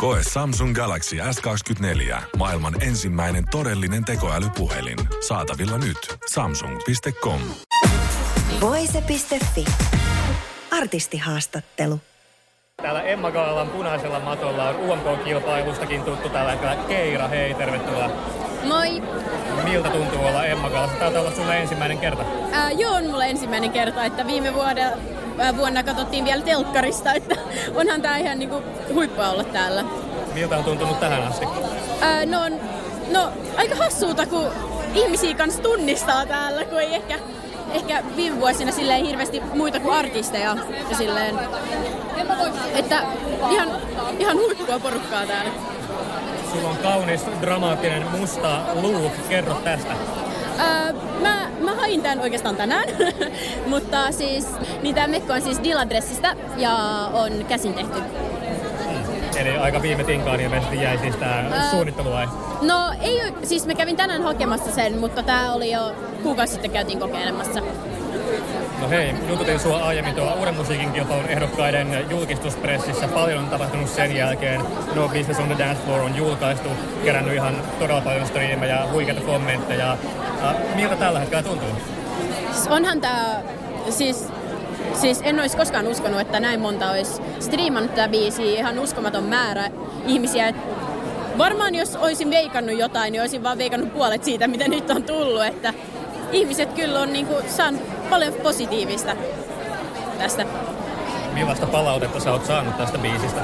Koe Samsung Galaxy S24. Maailman ensimmäinen todellinen tekoälypuhelin. Saatavilla nyt. Samsung.com. Voise.fi. Artistihaastattelu. Täällä Emma Gaalan punaisella matolla on UMK-kilpailustakin tuttu tällä hetkellä Keira. Hei, tervetuloa. Moi. Miltä tuntuu olla Emma Gaalassa? Taitaa olla sulle ensimmäinen kerta. Ää, joo, on mulle ensimmäinen kerta, että viime vuoden, ää, vuonna katsottiin vielä telkkarista, että onhan tää ihan niinku huippua olla täällä. Miltä on tuntunut tähän asti? Ää, no, on- no, aika hassuuta, kun ihmisiä kanssa tunnistaa täällä, kun ei ehkä, ehkä viime vuosina silleen hirveästi muita kuin artisteja. Ja silleen, että ihan, ihan huippua porukkaa täällä. Sulla on kaunis, dramaattinen, musta look. Kerro tästä. Öö, mä, mä hain tän oikeastaan tänään, mutta siis, niin tää mekko on siis Diladressista ja on käsin tehty. Eli aika viime tinkaan ilmeisesti jäi siis tää Ää, suunnitteluvai. No ei, siis mä kävin tänään hakemassa sen, mutta tää oli jo kuukausi sitten käytiin kokeilemassa. No hei, jututin sua aiemmin tuolla uuden musiikin kilpailun ehdokkaiden julkistuspressissä. Paljon on tapahtunut sen jälkeen. No Business on the Dance Floor on julkaistu, kerännyt ihan todella paljon striimejä ja huikeita kommentteja. Äh, miltä tällä hetkellä tuntuu? Onhan tää, siis, siis en olisi koskaan uskonut, että näin monta olisi striimannut tätä biisiä. Ihan uskomaton määrä ihmisiä. Varmaan jos olisin veikannut jotain, niin olisin vaan veikannut puolet siitä, mitä nyt on tullut. Että ihmiset kyllä on niinku saanut paljon positiivista tästä. Millaista palautetta sä oot saanut tästä biisistä?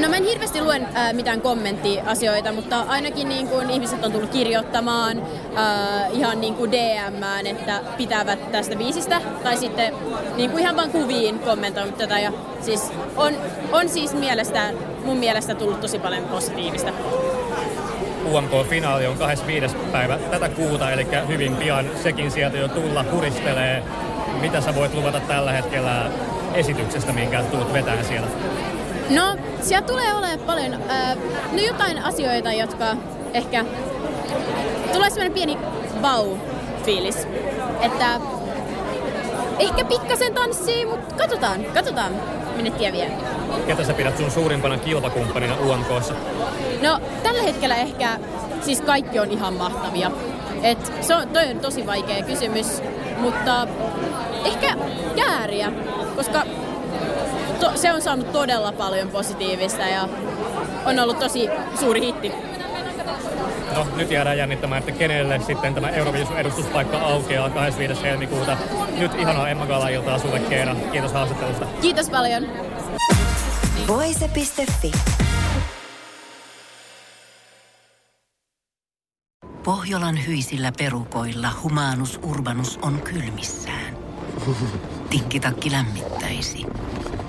No mä en hirveästi luen ää, mitään kommenttiasioita, mutta ainakin niin kuin ihmiset on tullut kirjoittamaan ää, ihan niin kuin DMään, että pitävät tästä biisistä. Tai sitten niin kuin ihan vaan kuviin kommentoinut tätä. Ja siis on, on siis mielestä, mun mielestä tullut tosi paljon positiivista. UMK-finaali on 25. päivä tätä kuuta, eli hyvin pian sekin sieltä jo tulla huristelee. Mitä sä voit luvata tällä hetkellä esityksestä, minkä tuut vetää siellä? No, siellä tulee olemaan paljon, ää, no jotain asioita, jotka ehkä tulee semmoinen pieni vau-fiilis. Että ehkä pikkasen tanssii, mutta katsotaan, katsotaan, minne tie vie. Ketä sä pidät sun suurimpana kilpakumppanina UMKssa? No, tällä hetkellä ehkä, siis kaikki on ihan mahtavia. Et se on, toi on tosi vaikea kysymys, mutta ehkä kääriä, koska to, se on saanut todella paljon positiivista ja on ollut tosi suuri hitti. No, nyt jäädään jännittämään, että kenelle sitten tämä Eurovision edustuspaikka aukeaa 25. helmikuuta. Nyt ihanaa Emma Gala-iltaa sulle Keena. Kiitos haastattelusta. Kiitos paljon! Voise.fi. Pohjolan hyisillä perukoilla Humanus Urbanus on kylmissään. Tikkitakki lämmittäisi.